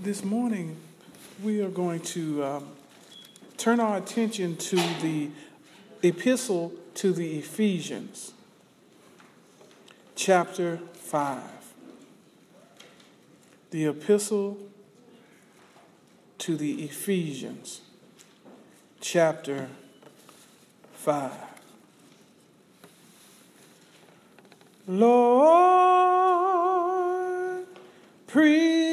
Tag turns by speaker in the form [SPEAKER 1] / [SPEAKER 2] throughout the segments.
[SPEAKER 1] This morning, we are going to um, turn our attention to the epistle to the Ephesians, chapter 5. The epistle to the Ephesians, chapter 5. Lord, prepare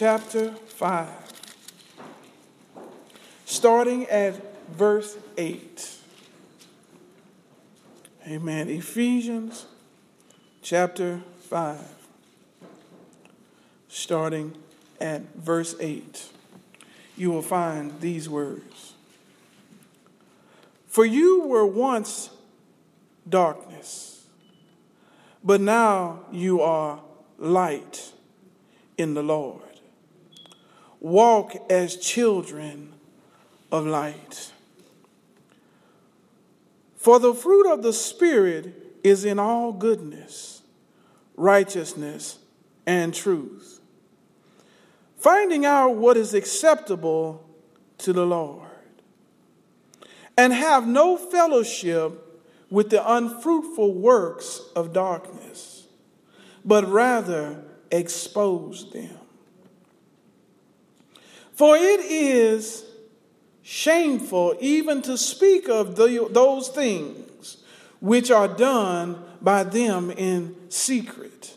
[SPEAKER 1] chapter 5, starting at verse 8. Amen. Ephesians chapter 5, starting at verse 8. You will find these words For you were once darkness, but now you are light in the Lord. Walk as children of light. For the fruit of the Spirit is in all goodness, righteousness, and truth, finding out what is acceptable to the Lord, and have no fellowship with the unfruitful works of darkness, but rather expose them. For it is shameful even to speak of the, those things which are done by them in secret.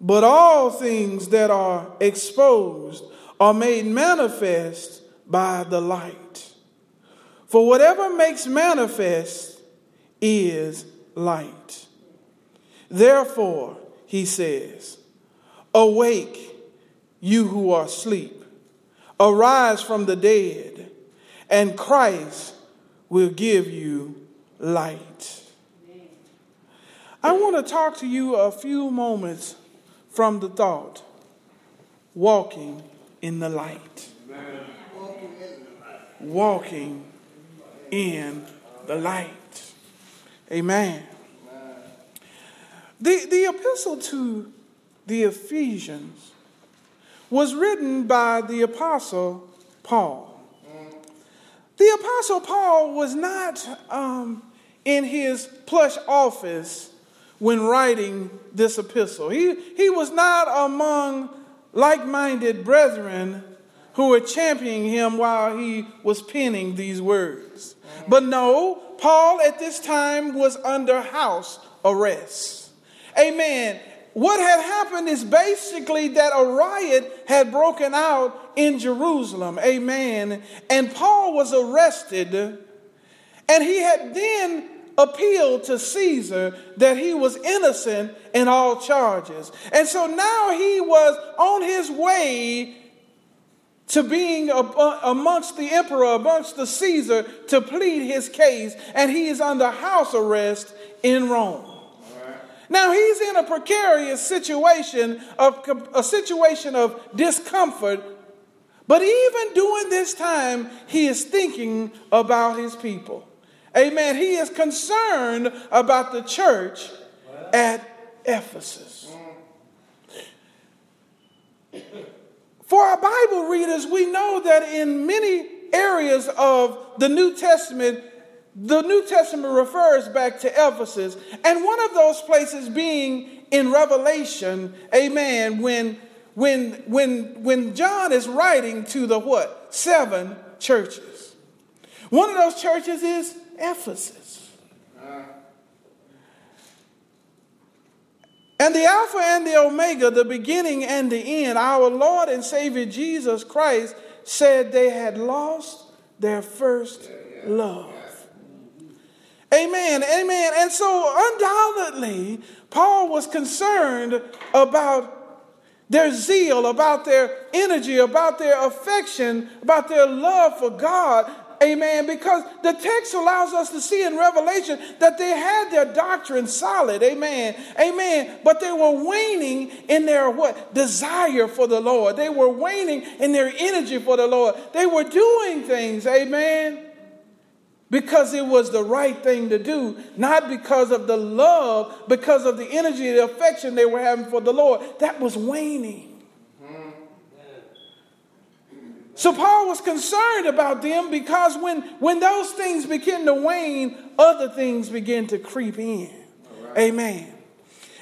[SPEAKER 1] But all things that are exposed are made manifest by the light. For whatever makes manifest is light. Therefore, he says, Awake, you who are asleep, arise from the dead, and Christ will give you light. I want to talk to you a few moments from the thought walking in the light. Walking in the light. Amen. The, the epistle to the Ephesians was written by the Apostle Paul. The Apostle Paul was not um, in his plush office when writing this epistle. He, he was not among like minded brethren who were championing him while he was penning these words. But no, Paul at this time was under house arrest. Amen. What had happened is basically that a riot had broken out in Jerusalem. Amen. And Paul was arrested, and he had then appealed to Caesar that he was innocent in all charges. And so now he was on his way to being amongst the emperor, amongst the Caesar, to plead his case, and he is under house arrest in Rome. Now he's in a precarious situation, of, a situation of discomfort, but even during this time, he is thinking about his people. Amen. He is concerned about the church at Ephesus. For our Bible readers, we know that in many areas of the New Testament, the New Testament refers back to Ephesus. And one of those places being in Revelation, amen, when when when when John is writing to the what? Seven churches. One of those churches is Ephesus. And the Alpha and the Omega, the beginning and the end, our Lord and Savior Jesus Christ said they had lost their first love. Amen, amen. And so, undoubtedly, Paul was concerned about their zeal, about their energy, about their affection, about their love for God, Amen. Because the text allows us to see in Revelation that they had their doctrine solid. Amen. Amen. But they were waning in their what? Desire for the Lord. They were waning in their energy for the Lord. They were doing things. Amen. Because it was the right thing to do, not because of the love, because of the energy, the affection they were having for the Lord. That was waning. So Paul was concerned about them because when, when those things begin to wane, other things begin to creep in. Right. Amen.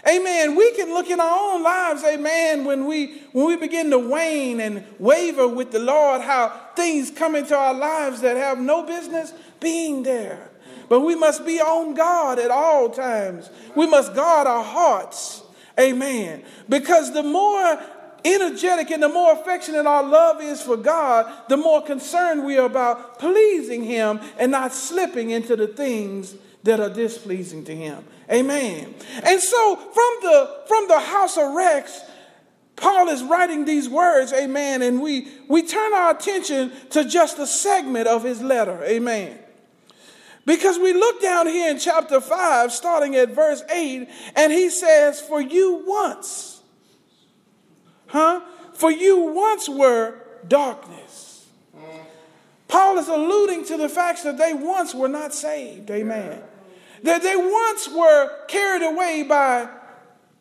[SPEAKER 1] Amen. We can look in our own lives, amen, when we when we begin to wane and waver with the Lord, how things come into our lives that have no business being there. But we must be on God at all times. We must guard our hearts. Amen. Because the more energetic and the more affectionate our love is for God, the more concerned we are about pleasing Him and not slipping into the things that are displeasing to Him. Amen. And so from the from the house of Rex, Paul is writing these words, amen, and we, we turn our attention to just a segment of his letter, amen. Because we look down here in chapter 5, starting at verse 8, and he says, For you once, Huh? For you once were darkness. Mm-hmm. Paul is alluding to the fact that they once were not saved. Amen. That they once were carried away by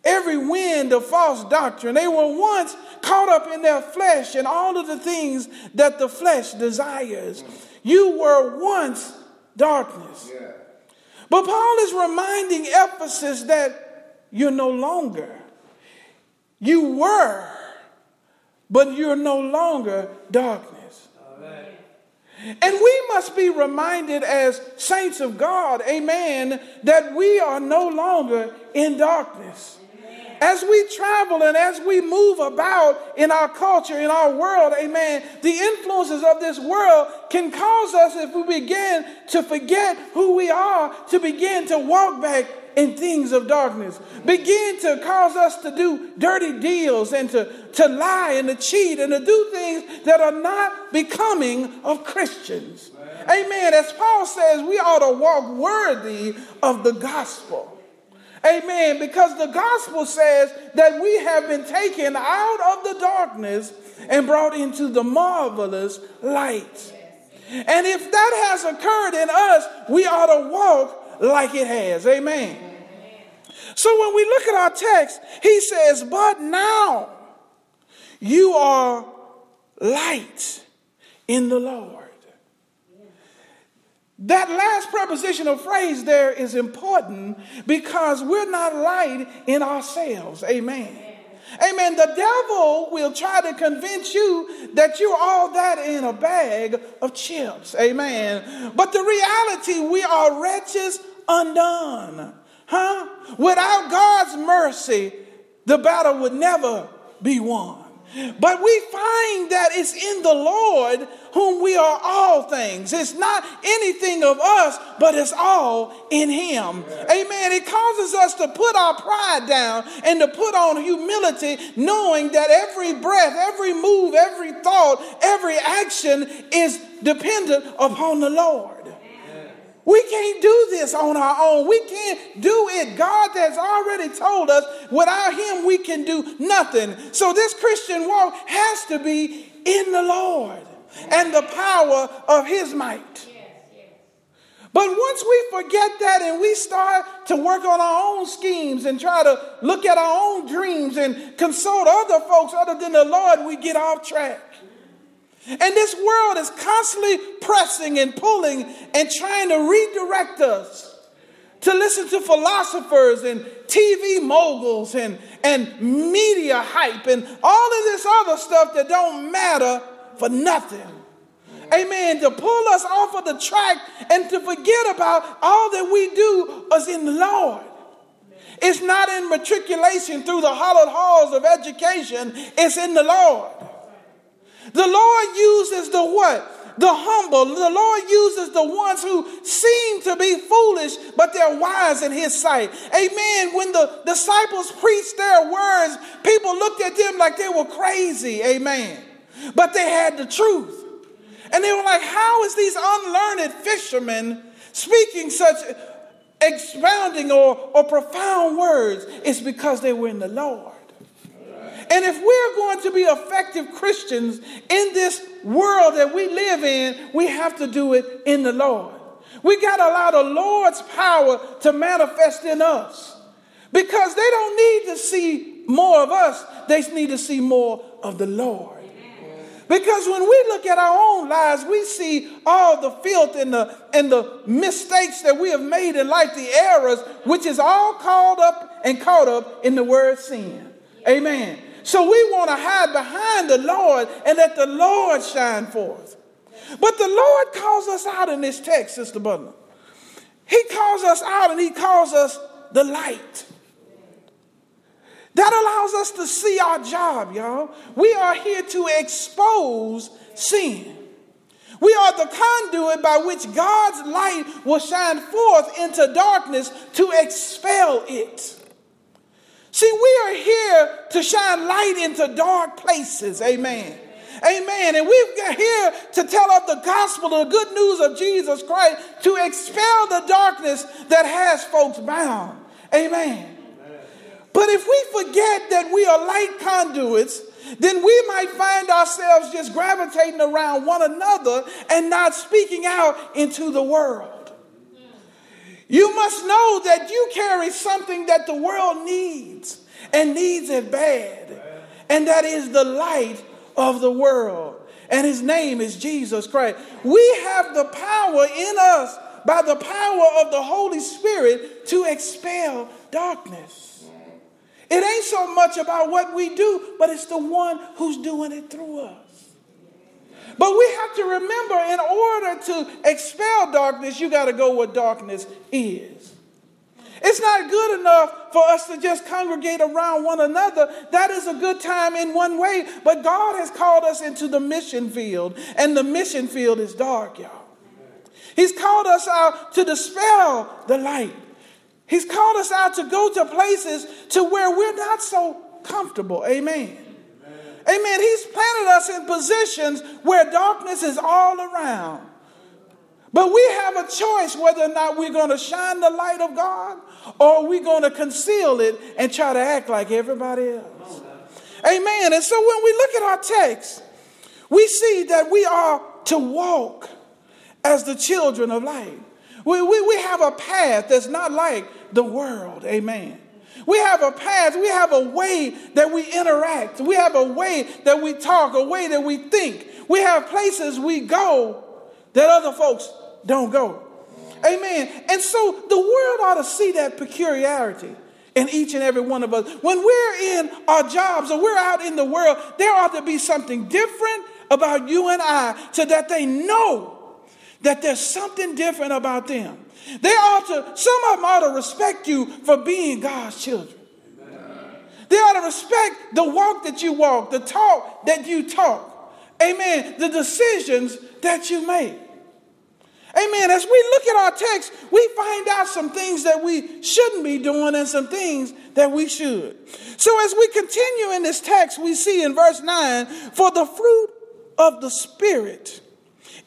[SPEAKER 1] every wind of false doctrine. They were once caught up in their flesh and all of the things that the flesh desires. You were once darkness. But Paul is reminding Ephesus that you're no longer. You were but you're no longer darkness. And we must be reminded as saints of God, amen, that we are no longer in darkness. As we travel and as we move about in our culture, in our world, amen, the influences of this world can cause us, if we begin to forget who we are, to begin to walk back in things of darkness. Begin to cause us to do dirty deals and to, to lie and to cheat and to do things that are not becoming of Christians. Amen. As Paul says, we ought to walk worthy of the gospel. Amen. Because the gospel says that we have been taken out of the darkness and brought into the marvelous light. And if that has occurred in us, we ought to walk like it has. Amen. So when we look at our text, he says, But now you are light in the Lord. That last prepositional phrase there is important because we're not light in ourselves. Amen. Amen. The devil will try to convince you that you're all that in a bag of chips. Amen. But the reality, we are wretches undone. Huh? Without God's mercy, the battle would never be won. But we find that it's in the Lord whom we are all things. It's not anything of us, but it's all in Him. Amen. It causes us to put our pride down and to put on humility, knowing that every breath, every move, every thought, every action is dependent upon the Lord. We can't do this on our own. We can't do it. God has already told us without Him we can do nothing. So this Christian walk has to be in the Lord and the power of His might. But once we forget that and we start to work on our own schemes and try to look at our own dreams and consult other folks other than the Lord, we get off track. And this world is constantly pressing and pulling and trying to redirect us to listen to philosophers and TV moguls and, and media hype and all of this other stuff that don't matter for nothing. Amen. To pull us off of the track and to forget about all that we do is in the Lord. It's not in matriculation through the hollowed halls of education, it's in the Lord. The Lord uses the what? The humble. The Lord uses the ones who seem to be foolish, but they're wise in His sight. Amen. When the disciples preached their words, people looked at them like they were crazy. Amen. But they had the truth. And they were like, How is these unlearned fishermen speaking such expounding or, or profound words? It's because they were in the Lord. And if we're going to be effective Christians in this world that we live in, we have to do it in the Lord. We got to allow the Lord's power to manifest in us because they don't need to see more of us, they need to see more of the Lord. Because when we look at our own lives, we see all the filth and the, and the mistakes that we have made in life, the errors, which is all called up and caught up in the word sin. Amen. So we want to hide behind the Lord and let the Lord shine forth. But the Lord calls us out in this text, Sister Butler. He calls us out and he calls us the light. That allows us to see our job, y'all. We are here to expose sin. We are the conduit by which God's light will shine forth into darkness to expel it. See, we are here to shine light into dark places. Amen. Amen. And we're here to tell of the gospel, the good news of Jesus Christ, to expel the darkness that has folks bound. Amen. But if we forget that we are light conduits, then we might find ourselves just gravitating around one another and not speaking out into the world. You must know that you carry something that the world needs and needs it bad. And that is the light of the world. And his name is Jesus Christ. We have the power in us by the power of the Holy Spirit to expel darkness. It ain't so much about what we do, but it's the one who's doing it through us. But we have to remember in order to expel darkness, you got to go where darkness is. It's not good enough for us to just congregate around one another. That is a good time in one way, but God has called us into the mission field, and the mission field is dark, y'all. He's called us out to dispel the light. He's called us out to go to places to where we're not so comfortable. Amen. Amen. He's planted us in positions where darkness is all around. But we have a choice whether or not we're going to shine the light of God or we're going to conceal it and try to act like everybody else. Amen. And so when we look at our text, we see that we are to walk as the children of light. We, we, we have a path that's not like the world. Amen. We have a path, we have a way that we interact, we have a way that we talk, a way that we think. We have places we go that other folks don't go. Amen. And so the world ought to see that peculiarity. in each and every one of us. When we're in our jobs or we're out in the world, there ought to be something different about you and I so that they know that there's something different about them. They ought to, some of them ought to respect you for being God's children. They ought to respect the walk that you walk, the talk that you talk. Amen. The decisions that you make. Amen. As we look at our text, we find out some things that we shouldn't be doing and some things that we should. So, as we continue in this text, we see in verse 9 for the fruit of the Spirit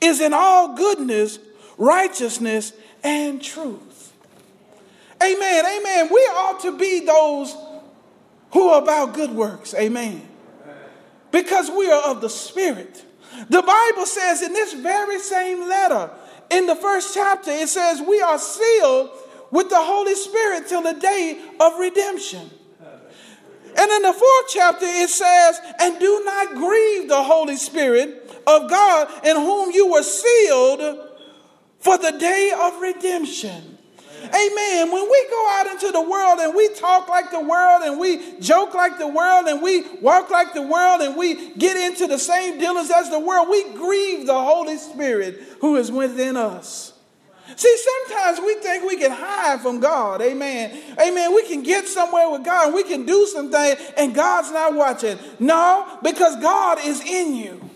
[SPEAKER 1] is in all goodness, righteousness, and truth. Amen. Amen. We ought to be those who are about good works. Amen. Because we are of the Spirit. The Bible says in this very same letter, in the first chapter, it says, We are sealed with the Holy Spirit till the day of redemption. And in the fourth chapter, it says, And do not grieve the Holy Spirit of God in whom you were sealed for the day of redemption. Amen. When we go out into the world and we talk like the world and we joke like the world and we walk like the world and we get into the same dealings as the world, we grieve the Holy Spirit who is within us. See, sometimes we think we can hide from God. Amen. Amen. We can get somewhere with God and we can do something and God's not watching. No, because God is in you.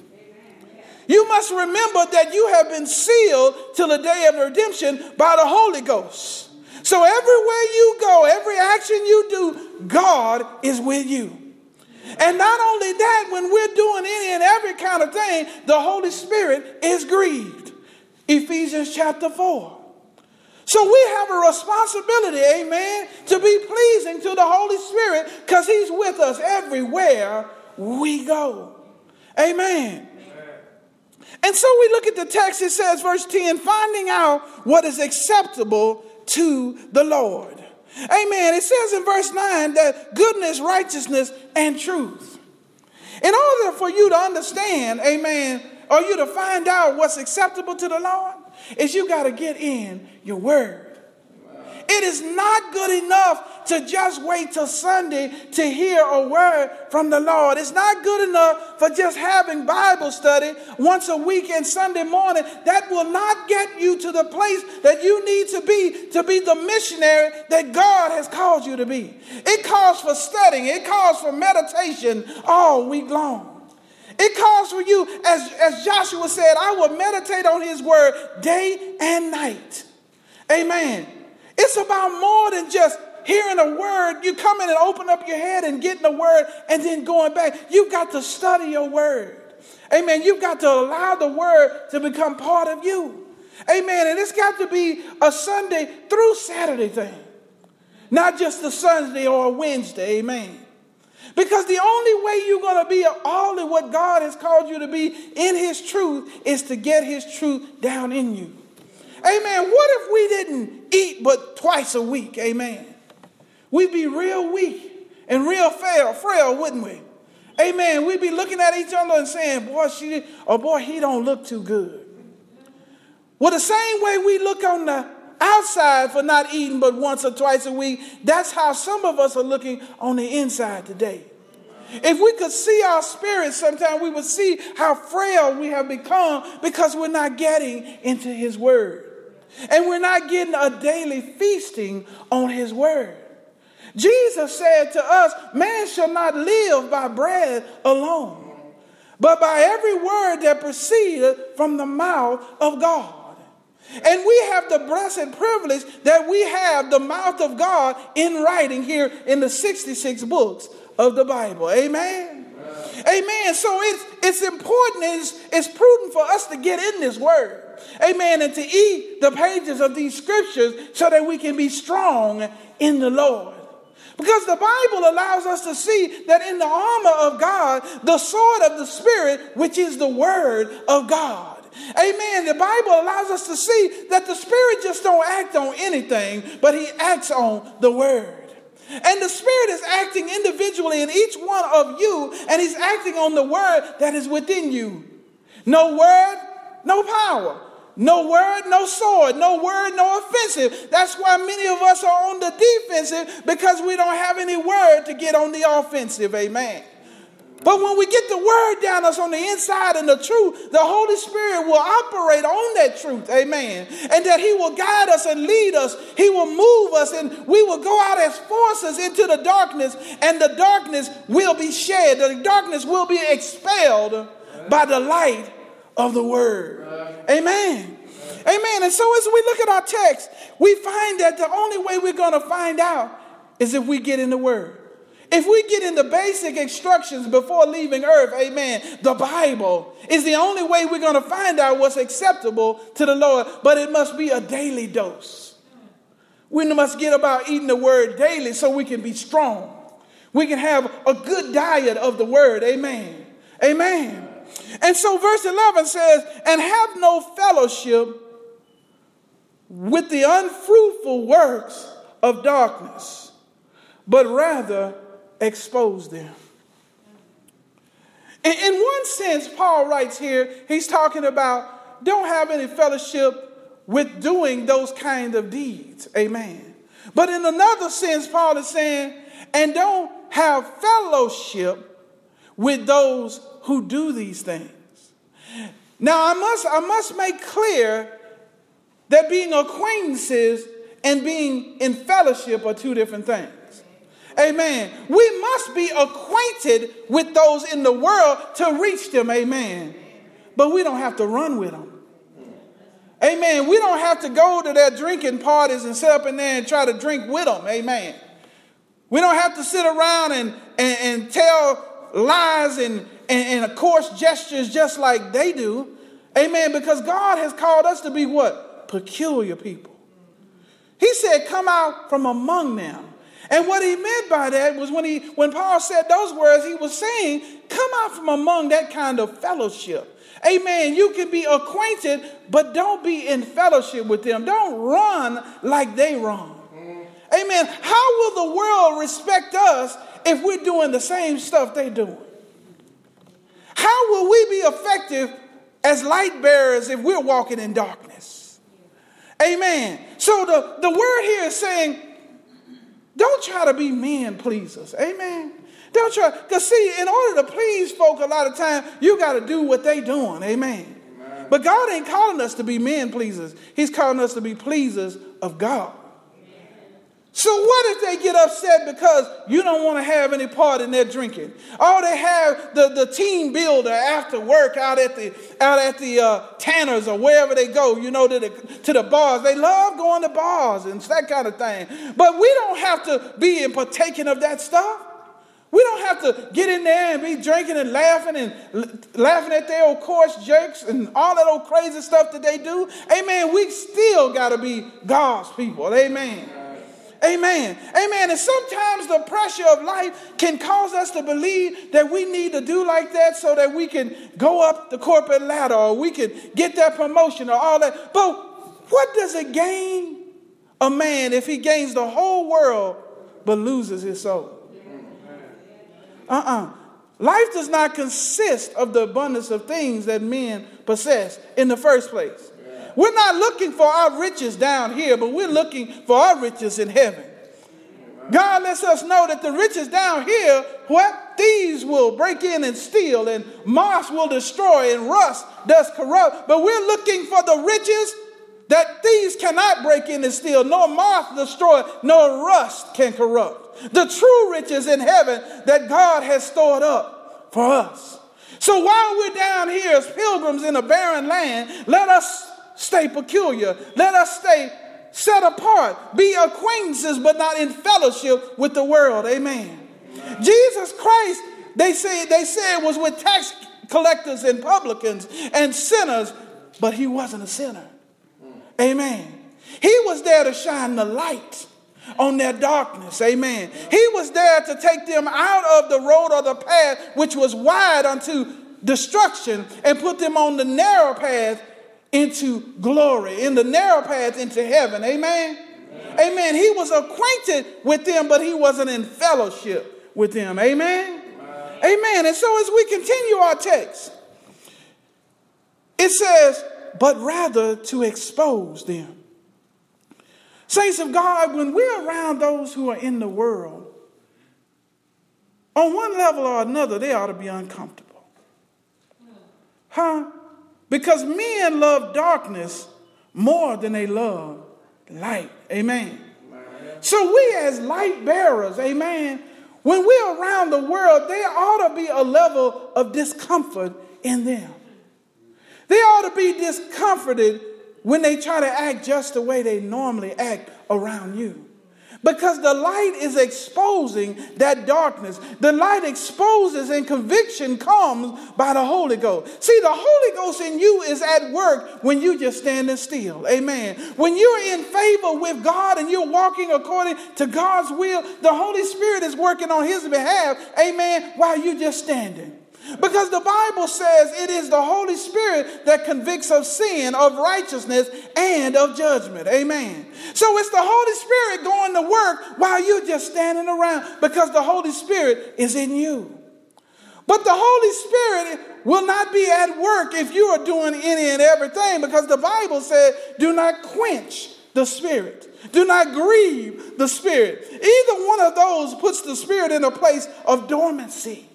[SPEAKER 1] You must remember that you have been sealed till the day of redemption by the Holy Ghost. So everywhere you go, every action you do, God is with you. And not only that, when we're doing any and every kind of thing, the Holy Spirit is grieved. Ephesians chapter 4. So we have a responsibility, amen, to be pleasing to the Holy Spirit because He's with us everywhere we go. Amen. And so we look at the text, it says, verse 10, finding out what is acceptable to the Lord. Amen. It says in verse 9 that goodness, righteousness, and truth. In order for you to understand, amen, or you to find out what's acceptable to the Lord, is you got to get in your word. It is not good enough to just wait till Sunday to hear a word from the Lord. It's not good enough for just having Bible study once a week and Sunday morning. That will not get you to the place that you need to be to be the missionary that God has called you to be. It calls for studying, it calls for meditation all week long. It calls for you, as, as Joshua said, I will meditate on his word day and night. Amen. It's about more than just hearing a word. You come in and open up your head and getting a word and then going back. You've got to study your word. Amen. You've got to allow the word to become part of you. Amen. And it's got to be a Sunday through Saturday thing, not just a Sunday or a Wednesday. Amen. Because the only way you're going to be all of what God has called you to be in His truth is to get His truth down in you. Amen. What if we didn't eat but twice a week? Amen. We'd be real weak and real frail, frail, wouldn't we? Amen. We'd be looking at each other and saying, boy, she, or boy, he don't look too good. Well, the same way we look on the outside for not eating but once or twice a week, that's how some of us are looking on the inside today. If we could see our spirits sometime, we would see how frail we have become because we're not getting into His Word. And we're not getting a daily feasting on His Word. Jesus said to us, Man shall not live by bread alone, but by every word that proceeded from the mouth of God. And we have the blessed privilege that we have the mouth of God in writing here in the 66 books of the Bible. Amen. Amen. Amen. So it's it's important, it's, it's prudent for us to get in this word. Amen. And to eat the pages of these scriptures so that we can be strong in the Lord. Because the Bible allows us to see that in the armor of God, the sword of the Spirit, which is the word of God. Amen. The Bible allows us to see that the Spirit just don't act on anything, but he acts on the word. And the Spirit is acting individually in each one of you, and He's acting on the word that is within you. No word, no power. No word, no sword. No word, no offensive. That's why many of us are on the defensive because we don't have any word to get on the offensive. Amen. But when we get the word down us on the inside and the truth, the Holy Spirit will operate on that truth. Amen. And that He will guide us and lead us. He will move us and we will go out as forces into the darkness and the darkness will be shed. The darkness will be expelled by the light of the word. Amen. Amen. And so as we look at our text, we find that the only way we're going to find out is if we get in the word. If we get in the basic instructions before leaving earth, amen, the Bible is the only way we're going to find out what's acceptable to the Lord, but it must be a daily dose. We must get about eating the word daily so we can be strong. We can have a good diet of the word, amen. Amen. And so verse 11 says, and have no fellowship with the unfruitful works of darkness, but rather expose them. In, in one sense, Paul writes here, he's talking about don't have any fellowship with doing those kind of deeds. Amen. But in another sense, Paul is saying, and don't have fellowship with those who do these things. Now, I must, I must make clear that being acquaintances and being in fellowship are two different things. Amen. We must be acquainted with those in the world to reach them. Amen. But we don't have to run with them. Amen. We don't have to go to their drinking parties and sit up in there and try to drink with them. Amen. We don't have to sit around and, and, and tell lies and, and, and coarse gestures just like they do. Amen. Because God has called us to be what? Peculiar people. He said, Come out from among them and what he meant by that was when he when Paul said those words, he was saying, come out from among that kind of fellowship. Amen. You can be acquainted, but don't be in fellowship with them. Don't run like they run. Amen. How will the world respect us if we're doing the same stuff they're doing? How will we be effective as light bearers if we're walking in darkness? Amen. So the, the word here is saying, don't try to be men pleasers. Amen. Don't try, because see, in order to please folk a lot of time, you got to do what they doing. Amen. Amen. But God ain't calling us to be men pleasers. He's calling us to be pleasers of God. So what if they get upset because you don't want to have any part in their drinking? Oh, they have the, the team builder after work out at the out at the uh, Tanners or wherever they go, you know, to the to the bars. They love going to bars and that kind of thing. But we don't have to be in partaking of that stuff. We don't have to get in there and be drinking and laughing and laughing at their old coarse jokes and all that old crazy stuff that they do. Amen. We still got to be God's people. Amen. Amen. Amen. And sometimes the pressure of life can cause us to believe that we need to do like that so that we can go up the corporate ladder or we can get that promotion or all that. But what does it gain a man if he gains the whole world but loses his soul? Uh uh-uh. uh Life does not consist of the abundance of things that men possess in the first place. We're not looking for our riches down here, but we're looking for our riches in heaven. God lets us know that the riches down here, what? Thieves will break in and steal, and moss will destroy, and rust does corrupt. But we're looking for the riches that thieves cannot break in and steal, nor moth destroy, nor rust can corrupt. The true riches in heaven that God has stored up for us. So while we're down here as pilgrims in a barren land, let us stay peculiar. Let us stay set apart. Be acquaintances, but not in fellowship with the world. Amen. Jesus Christ, they say they said was with tax collectors and publicans and sinners, but he wasn't a sinner. Amen. He was there to shine the light on their darkness. Amen. He was there to take them out of the road or the path which was wide unto destruction and put them on the narrow path into glory, in the narrow path into heaven. Amen? Amen. Amen. He was acquainted with them, but he wasn't in fellowship with them. Amen? Amen. Amen. And so as we continue our text, it says, but rather to expose them. Saints of God, when we're around those who are in the world, on one level or another, they ought to be uncomfortable. Huh? Because men love darkness more than they love light. Amen. So we as light bearers, amen, when we're around the world, there ought to be a level of discomfort in them. They ought to be discomforted when they try to act just the way they normally act around you. Because the light is exposing that darkness. The light exposes and conviction comes by the Holy Ghost. See, the Holy Ghost in you is at work when you just standing still. Amen. When you're in favor with God and you're walking according to God's will, the Holy Spirit is working on his behalf. Amen. While you just standing. Because the Bible says it is the Holy Spirit that convicts of sin, of righteousness, and of judgment. Amen. So it's the Holy Spirit going to work while you're just standing around because the Holy Spirit is in you. But the Holy Spirit will not be at work if you are doing any and everything because the Bible said, do not quench the Spirit. Do not grieve the Spirit. Either one of those puts the Spirit in a place of dormancy.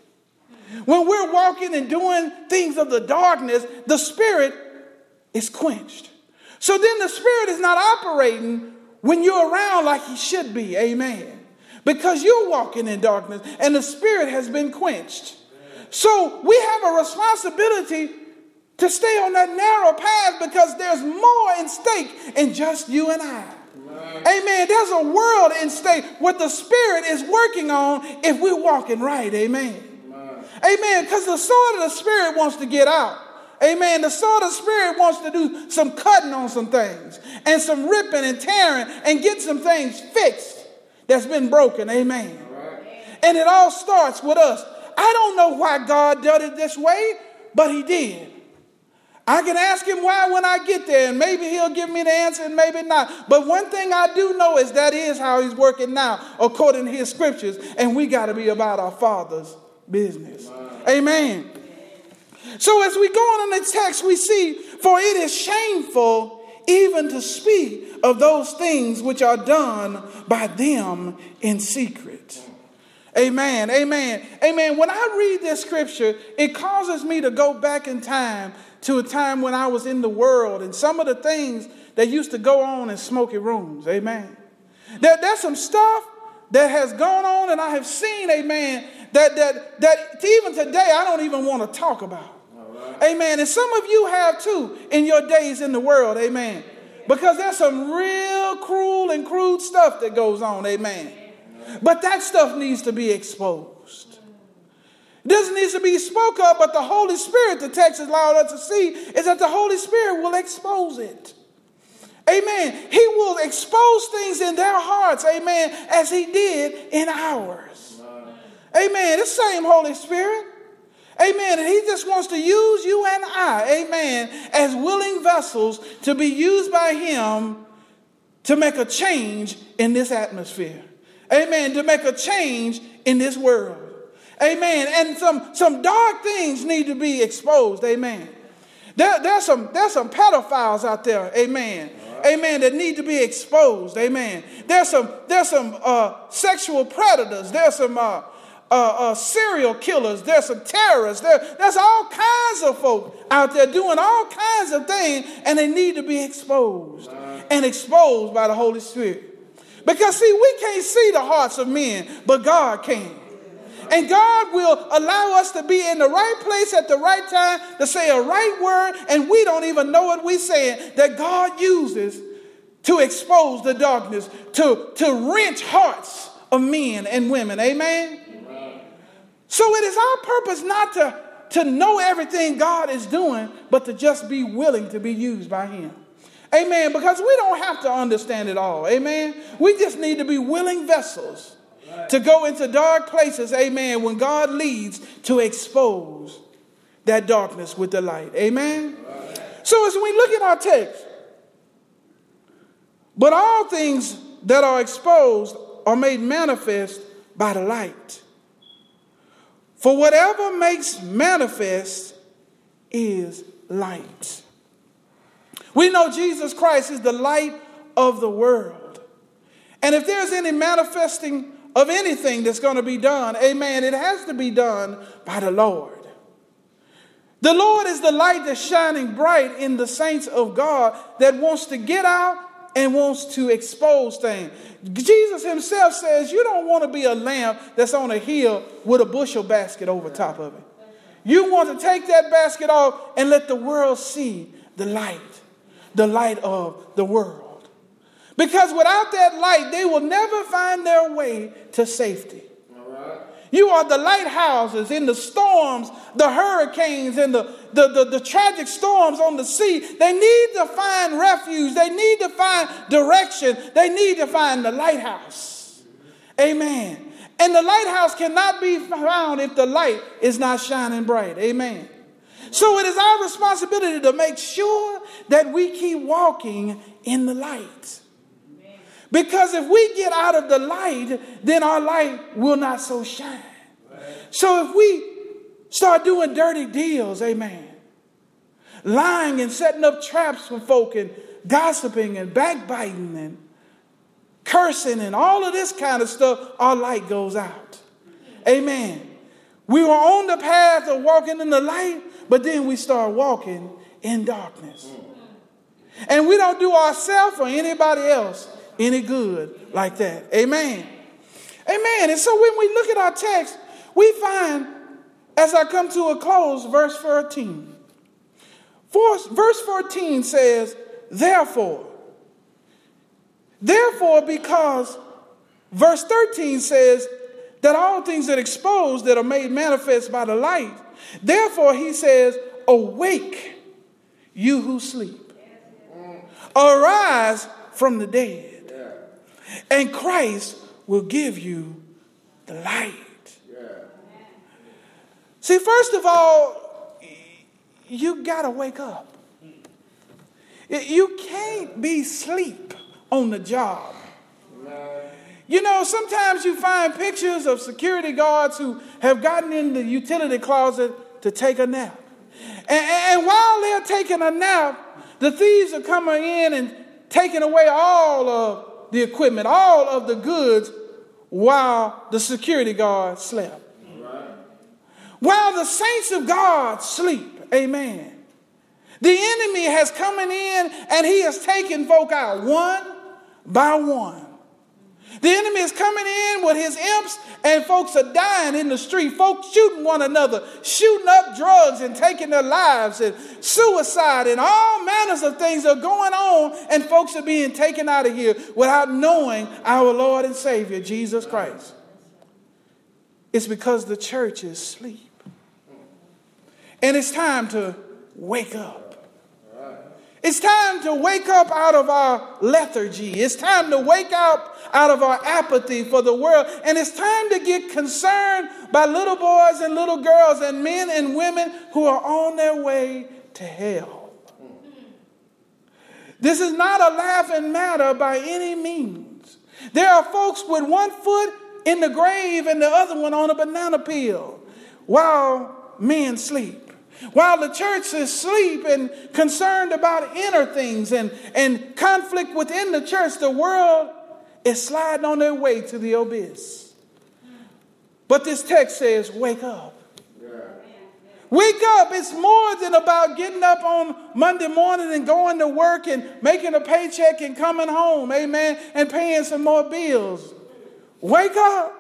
[SPEAKER 1] When we're walking and doing things of the darkness, the spirit is quenched. So then the spirit is not operating when you're around like he should be. Amen. Because you're walking in darkness and the spirit has been quenched. So we have a responsibility to stay on that narrow path because there's more in stake than just you and I. Amen. There's a world in stake what the spirit is working on if we're walking right. Amen. Amen. Because the sword of the Spirit wants to get out. Amen. The sword of the Spirit wants to do some cutting on some things and some ripping and tearing and get some things fixed that's been broken. Amen. And it all starts with us. I don't know why God did it this way, but He did. I can ask Him why when I get there, and maybe He'll give me the answer and maybe not. But one thing I do know is that is how He's working now, according to His scriptures, and we got to be about our Father's business. Amen. So as we go on in the text, we see, for it is shameful even to speak of those things which are done by them in secret. Amen. Amen. Amen. When I read this scripture, it causes me to go back in time to a time when I was in the world and some of the things that used to go on in smoky rooms. Amen. There, there's some stuff that has gone on and I have seen, amen, that, that, that even today I don't even want to talk about. Right. Amen. And some of you have too in your days in the world. Amen. Because there's some real cruel and crude stuff that goes on. Amen. But that stuff needs to be exposed. This needs to be spoke of, but the Holy Spirit, the text allowed us to see, is that the Holy Spirit will expose it. Amen. He will expose things in their hearts, amen, as he did in ours. Amen. The same Holy Spirit. Amen. And He just wants to use you and I, amen, as willing vessels to be used by Him to make a change in this atmosphere. Amen. To make a change in this world. Amen. And some, some dark things need to be exposed. Amen. There, there's, some, there's some pedophiles out there. Amen. Amen. That need to be exposed. Amen. There's some, there's some uh, sexual predators. There's some uh, uh, uh, serial killers, there's some terrorists, there, there's all kinds of folk out there doing all kinds of things, and they need to be exposed and exposed by the Holy Spirit. Because, see, we can't see the hearts of men, but God can. And God will allow us to be in the right place at the right time to say a right word, and we don't even know what we're saying, that God uses to expose the darkness, to, to wrench hearts of men and women. Amen? So it is our purpose not to, to know everything God is doing, but to just be willing to be used by Him. Amen. Because we don't have to understand it all. Amen. We just need to be willing vessels to go into dark places. Amen. When God leads to expose that darkness with the light. Amen. So as we look at our text, but all things that are exposed are made manifest by the light. For whatever makes manifest is light. We know Jesus Christ is the light of the world. And if there's any manifesting of anything that's going to be done, amen, it has to be done by the Lord. The Lord is the light that's shining bright in the saints of God that wants to get out and wants to expose things. Jesus himself says, You don't want to be a lamp that's on a hill with a bushel basket over top of it. You want to take that basket off and let the world see the light, the light of the world. Because without that light, they will never find their way to safety. You are the lighthouses in the storms, the hurricanes, and the, the, the, the, tragic storms on the sea. They need to find refuge. They need to find direction. They need to find the lighthouse. Amen. And the lighthouse cannot be found if the light is not shining bright. Amen. So it is our responsibility to make sure that we keep walking in the light. Because if we get out of the light, then our light will not so shine. So if we start doing dirty deals, amen, lying and setting up traps for folk and gossiping and backbiting and cursing and all of this kind of stuff, our light goes out. Amen. We were on the path of walking in the light, but then we start walking in darkness. And we don't do ourselves or anybody else any good like that. Amen. Amen. And so when we look at our text, we find, as I come to a close, verse 14. Verse 14 says, Therefore, therefore, because verse 13 says that all things that exposed that are made manifest by the light, therefore, he says, Awake, you who sleep. Arise from the dead and Christ will give you the light. Yeah. See, first of all, you got to wake up. You can't be sleep on the job. You know, sometimes you find pictures of security guards who have gotten in the utility closet to take a nap. And, and, while they're taking a nap, the thieves are coming in and taking away all of the equipment, all of the goods, while the security guard slept. Right. While the saints of God sleep, amen. The enemy has come in and he has taken folk out one by one. The enemy is coming in with his imps, and folks are dying in the street. Folks shooting one another, shooting up drugs and taking their lives, and suicide, and all manners of things are going on, and folks are being taken out of here without knowing our Lord and Savior, Jesus Christ. It's because the church is asleep. And it's time to wake up. It's time to wake up out of our lethargy. It's time to wake up out of our apathy for the world. And it's time to get concerned by little boys and little girls and men and women who are on their way to hell. This is not a laughing matter by any means. There are folks with one foot in the grave and the other one on a banana peel while men sleep. While the church is asleep and concerned about inner things and, and conflict within the church, the world is sliding on their way to the abyss. But this text says, Wake up. Wake up. It's more than about getting up on Monday morning and going to work and making a paycheck and coming home, amen, and paying some more bills. Wake up.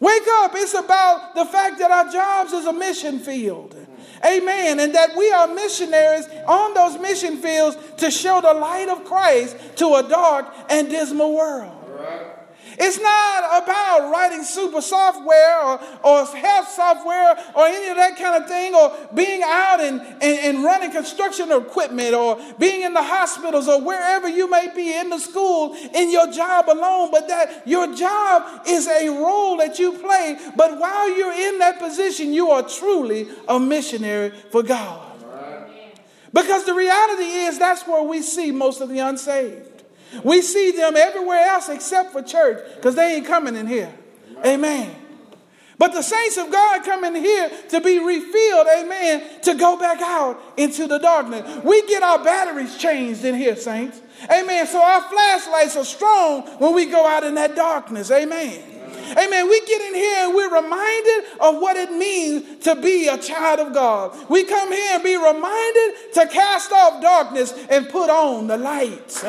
[SPEAKER 1] Wake up. It's about the fact that our jobs is a mission field. Amen. And that we are missionaries on those mission fields to show the light of Christ to a dark and dismal world. It's not about writing super software or, or health software or any of that kind of thing or being out and, and, and running construction equipment or being in the hospitals or wherever you may be in the school in your job alone, but that your job is a role that you play. But while you're in that position, you are truly a missionary for God. Because the reality is that's where we see most of the unsaved. We see them everywhere else except for church because they ain't coming in here. Amen. But the saints of God come in here to be refilled, amen, to go back out into the darkness. We get our batteries changed in here, saints. Amen. So our flashlights are strong when we go out in that darkness. Amen. Amen. We get in here and we're reminded of what it means to be a child of God. We come here and be reminded to cast off darkness and put on the light.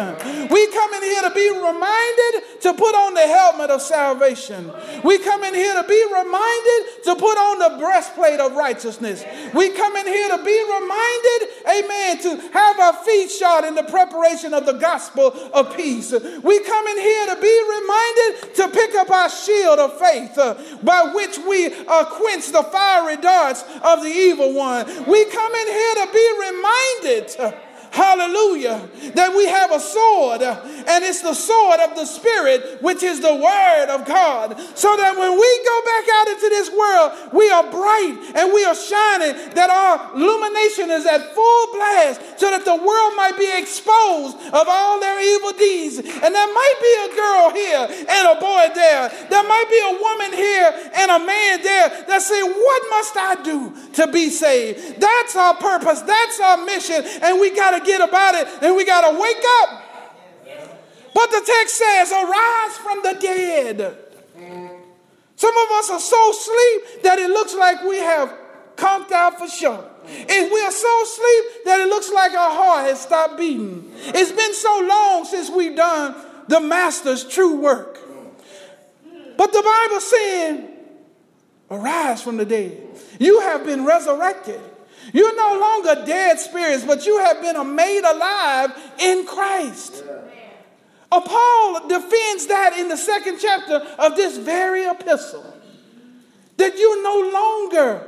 [SPEAKER 1] We come in here to be reminded to put on the helmet of salvation. We come in here to be reminded to put on the breastplate of righteousness. We come in here to be reminded, amen, to have our feet shod in the preparation of the gospel of peace. We come in here to be reminded to pick up our shield of faith uh, which we uh, quench the fiery darts of the evil one. We come in here to be reminded. Hallelujah. That we have a sword, and it's the sword of the Spirit, which is the Word of God. So that when we go back out into this world, we are bright and we are shining, that our illumination is at full blast, so that the world might be exposed of all their evil deeds. And there might be a girl here and a boy there. There might be a woman here and a man there that say, What must I do to be saved? That's our purpose, that's our mission, and we got to get about it and we got to wake up. But the text says, arise from the dead. Some of us are so asleep that it looks like we have conked out for sure. And we are so asleep that it looks like our heart has stopped beating. It's been so long since we've done the master's true work. But the Bible saying, arise from the dead. You have been resurrected. You're no longer dead spirits, but you have been made alive in Christ. Uh, Paul defends that in the second chapter of this very epistle. That you're no longer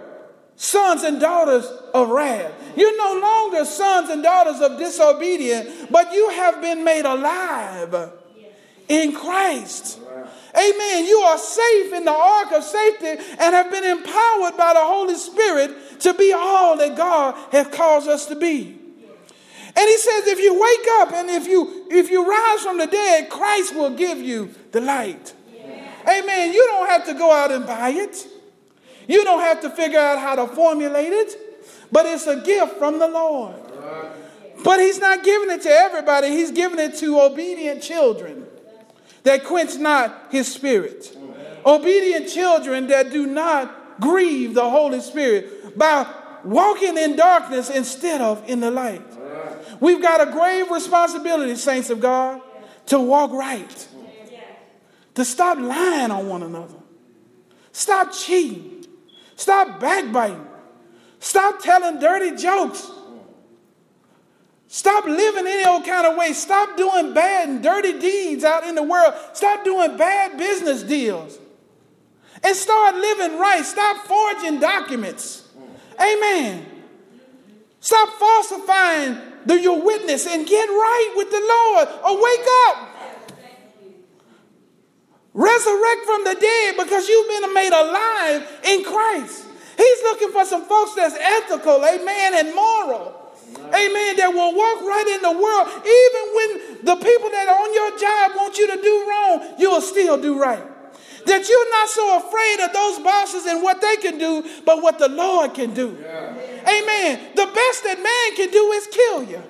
[SPEAKER 1] sons and daughters of wrath. You're no longer sons and daughters of disobedience, but you have been made alive in Christ. Amen. You are safe in the ark of safety and have been empowered by the Holy Spirit to be all that God has caused us to be. And he says, if you wake up and if you if you rise from the dead, Christ will give you the light. Yeah. Amen. You don't have to go out and buy it. You don't have to figure out how to formulate it, but it's a gift from the Lord. But he's not giving it to everybody. He's giving it to obedient children that quench not his spirit. Obedient children that do not grieve the Holy Spirit by walking in darkness instead of in the light. We've got a grave responsibility, saints of God, to walk right, to stop lying on one another, stop cheating, stop backbiting, stop telling dirty jokes. Stop living any old kind of way. Stop doing bad and dirty deeds out in the world. Stop doing bad business deals. And start living right. Stop forging documents. Amen. Stop falsifying the, your witness and get right with the Lord or wake up. Resurrect from the dead because you've been made alive in Christ. He's looking for some folks that's ethical, amen, and moral. Amen. That will walk right in the world. Even when the people that are on your job want you to do wrong, you will still do right. That you're not so afraid of those bosses and what they can do, but what the Lord can do. Yeah. Amen. The best that man can do is kill you,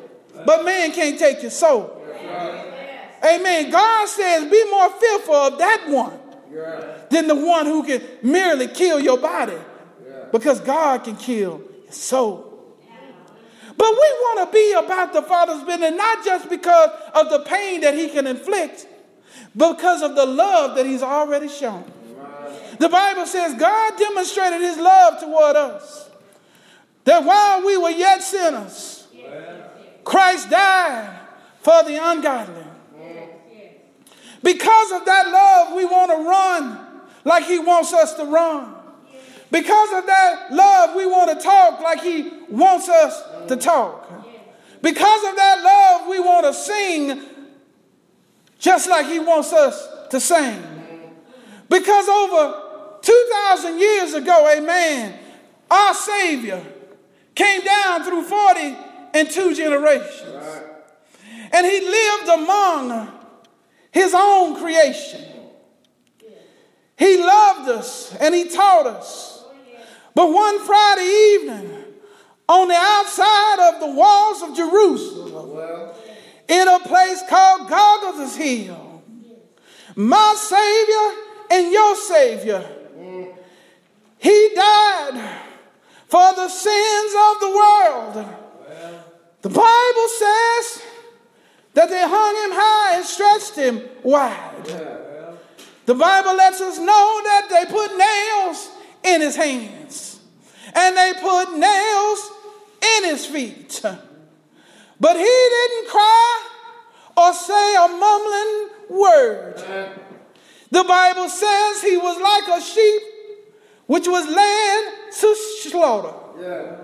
[SPEAKER 1] but man can't take your soul. Yeah. Amen. God says, be more fearful of that one yeah. than the one who can merely kill your body, because God can kill your soul. But we want to be about the Father's business, not just because of the pain that He can inflict, but because of the love that he's already shown. The Bible says God demonstrated his love toward us. That while we were yet sinners, Christ died for the ungodly. Because of that love, we want to run like he wants us to run. Because of that love, we want to talk like he wants us to talk. Because of that love, we want to sing just like he wants us to sing. Because over 2,000 years ago, amen, our Savior came down through 40 and two generations. And he lived among his own creation. He loved us and he taught us. But one Friday evening, on the outside of the walls of Jerusalem, in a place called Golgotha's Hill, my Savior and your Savior, He died for the sins of the world. The Bible says that they hung him high and stretched him wide. The Bible lets us know that they put nails in his hands and they put nails in his feet. But he didn't cry or say a mumbling word. The Bible says he was like a sheep which was led to slaughter. Yeah.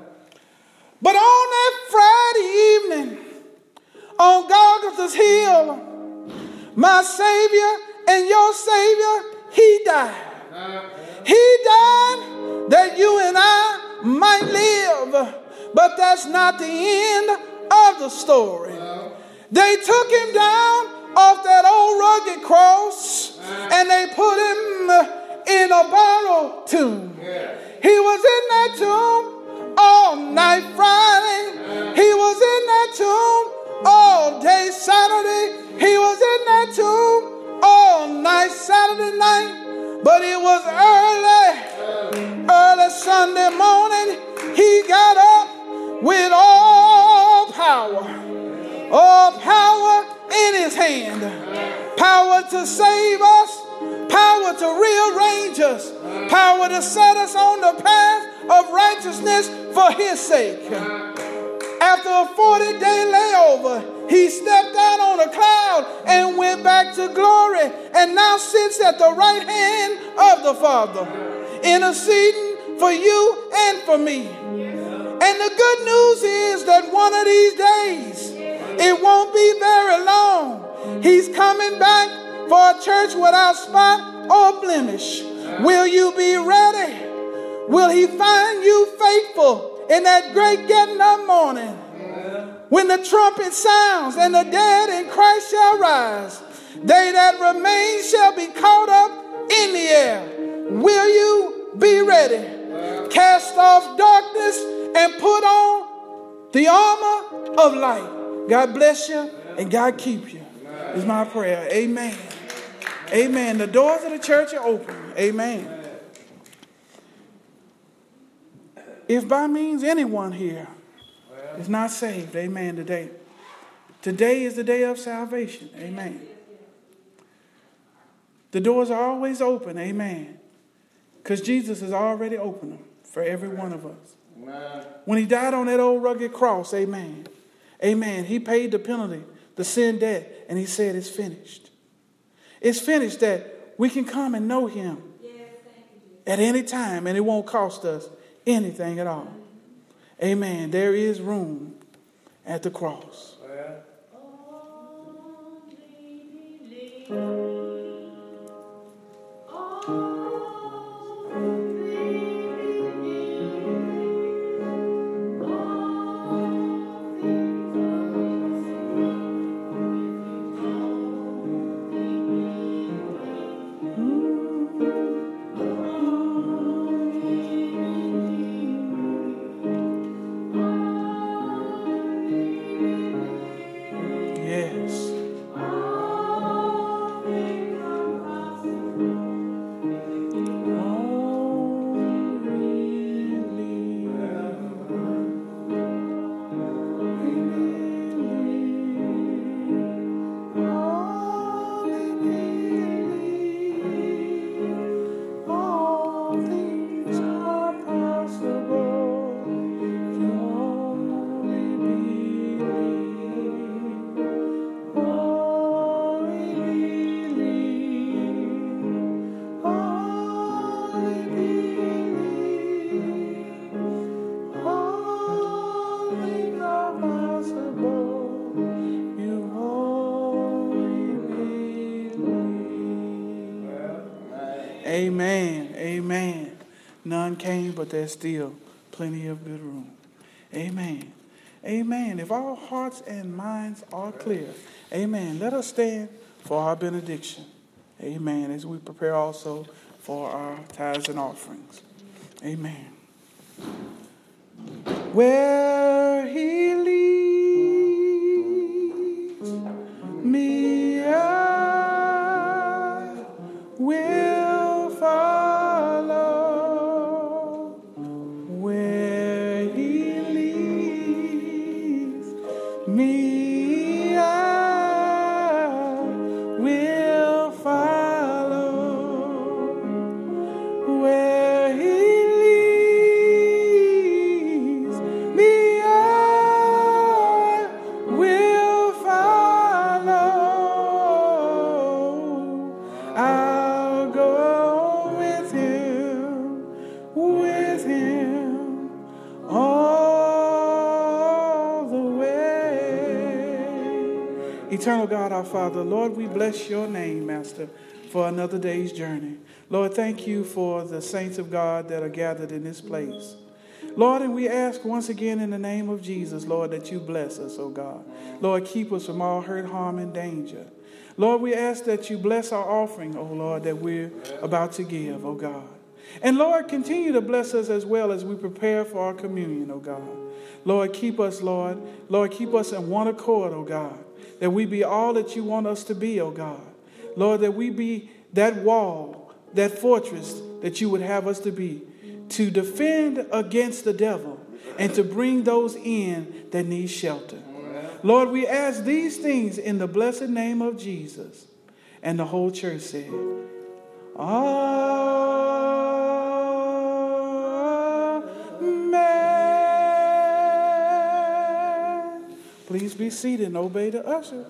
[SPEAKER 1] But on that Friday evening, on Golgotha's hill, my Savior and your Savior, He died. He died that you and I might live. But that's not the end of the story. They took him down off that old rugged cross and they put him in a borrowed tomb. He was in that tomb all night Friday. He was in that tomb all day Saturday. He was in that tomb all night Saturday night. But it was early, early Sunday morning. He got up with all power. All power in his hand. Power to save us, power to rearrange us, power to set us on the path of righteousness for his sake. After a 40 day layover, he stepped out on a cloud and went back to glory and now sits at the right hand of the Father, interceding for you and for me. And the good news is that one of these days, it won't be very long. He's coming back for a church without spot or blemish. Will you be ready? Will he find you faithful in that great getting up morning? When the trumpet sounds and the dead in Christ shall rise, they that remain shall be caught up in the air. Will you be ready? Cast off the armor of light. God bless you and God keep you, is my prayer. Amen. Amen. The doors of the church are open. Amen. If by means anyone here is not saved, amen, today. Today is the day of salvation. Amen. The doors are always open. Amen. Because Jesus has already opened them for every one of us. When he died on that old rugged cross, amen. Amen. He paid the penalty, the sin debt, and he said it's finished. It's finished that we can come and know him at any time and it won't cost us anything at all. Amen. There is room at the cross. but there's still plenty of good room. Amen. Amen. If our hearts and minds are clear, amen. Let us stand for our benediction. Amen. As we prepare also for our tithes and offerings. Amen. Where God, our Father, Lord, we bless your name, Master, for another day's journey. Lord, thank you for the saints of God that are gathered in this place. Lord, and we ask once again in the name of Jesus, Lord, that you bless us, oh God. Lord, keep us from all hurt, harm, and danger. Lord, we ask that you bless our offering, oh Lord, that we're about to give, oh God. And Lord, continue to bless us as well as we prepare for our communion, oh God. Lord, keep us, Lord. Lord, keep us in one accord, oh God. That we be all that you want us to be, oh God. Lord, that we be that wall, that fortress that you would have us to be, to defend against the devil and to bring those in that need shelter. Lord, we ask these things in the blessed name of Jesus. And the whole church said, Amen. Please be seated and obey the ushers.